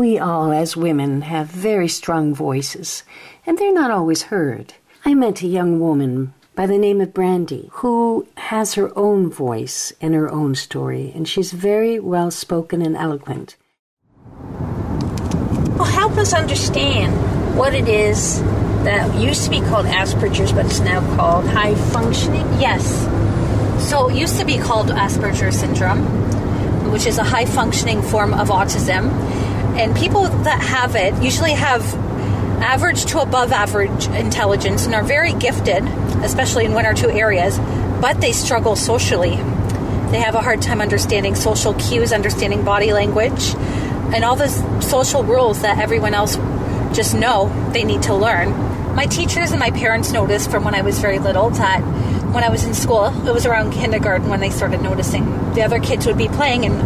We all, as women, have very strong voices, and they're not always heard. I met a young woman by the name of Brandy who has her own voice and her own story, and she's very well spoken and eloquent. Well, help us understand what it is that used to be called Asperger's, but it's now called high functioning. Yes. So it used to be called Asperger's syndrome, which is a high functioning form of autism. And people that have it usually have average to above average intelligence and are very gifted, especially in one or two areas, but they struggle socially. They have a hard time understanding social cues, understanding body language, and all the social rules that everyone else just know they need to learn. My teachers and my parents noticed from when I was very little that when I was in school, it was around kindergarten when they started noticing the other kids would be playing and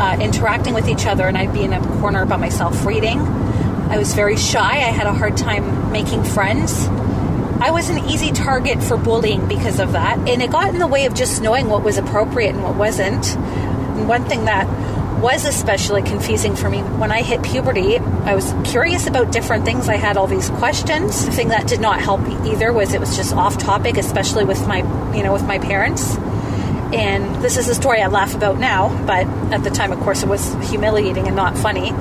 uh, interacting with each other, and I'd be in a corner by myself reading. I was very shy. I had a hard time making friends. I was an easy target for bullying because of that, and it got in the way of just knowing what was appropriate and what wasn't. And one thing that was especially confusing for me when I hit puberty. I was curious about different things. I had all these questions. The thing that did not help either was it was just off topic, especially with my, you know, with my parents. And this is a story I laugh about now, but at the time, of course, it was humiliating and not funny.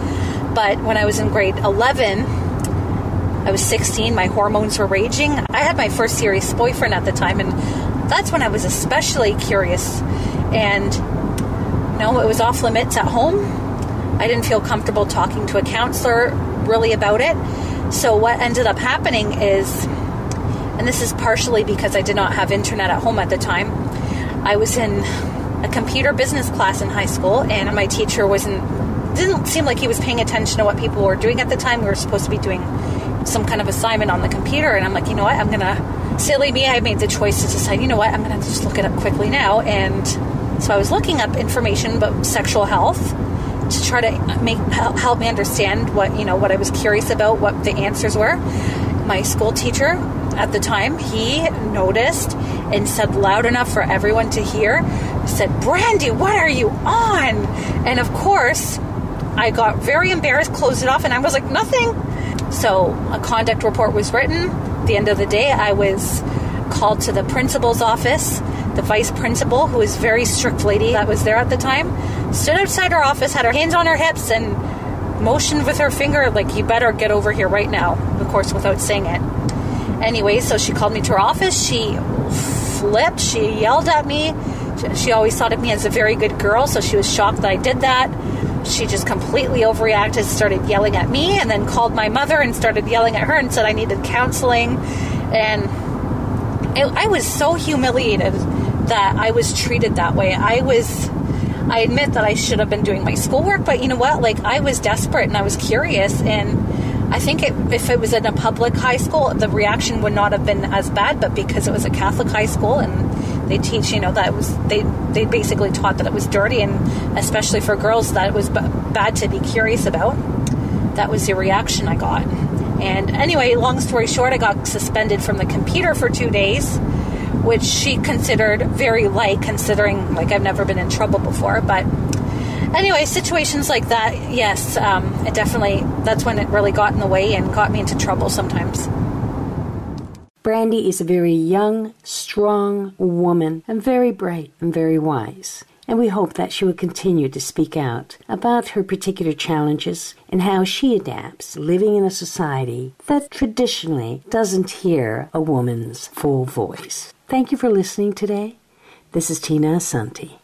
But when I was in grade 11, I was 16, my hormones were raging. I had my first serious boyfriend at the time, and that's when I was especially curious. And no, it was off limits at home. I didn't feel comfortable talking to a counselor really about it. So, what ended up happening is, and this is partially because I did not have internet at home at the time, I was in a computer business class in high school, and my teacher wasn't didn't seem like he was paying attention to what people were doing at the time. We were supposed to be doing some kind of assignment on the computer, and I'm like, you know what, I'm gonna silly me. I made the choice to decide, you know what, I'm gonna just look it up quickly now, and so I was looking up information about sexual health to try to make help me understand what you know what I was curious about, what the answers were. My school teacher at the time, he noticed and said loud enough for everyone to hear, said, "Brandy, what are you on?" And of course, I got very embarrassed, closed it off, and I was like, "Nothing." So a conduct report was written. At the end of the day, I was called to the principal's office. The vice principal, who was very strict lady that was there at the time, stood outside her office, had her hands on her hips, and motioned with her finger, like, you better get over here right now, of course, without saying it. Anyway, so she called me to her office. She flipped, she yelled at me. She always thought of me as a very good girl, so she was shocked that I did that. She just completely overreacted, started yelling at me, and then called my mother and started yelling at her and said I needed counseling. And I was so humiliated that I was treated that way. I was, I admit that I should have been doing my schoolwork, but you know what? Like, I was desperate and I was curious. And I think it, if it was in a public high school, the reaction would not have been as bad, but because it was a Catholic high school and they teach, you know, that was, they, they basically taught that it was dirty and especially for girls that it was b- bad to be curious about. That was the reaction I got. And anyway, long story short, I got suspended from the computer for two days, which she considered very light, considering like I've never been in trouble before. But anyway, situations like that, yes, um, it definitely that's when it really got in the way and got me into trouble sometimes. Brandy is a very young, strong woman and very bright and very wise and we hope that she will continue to speak out about her particular challenges and how she adapts living in a society that traditionally doesn't hear a woman's full voice. Thank you for listening today. This is Tina Asante.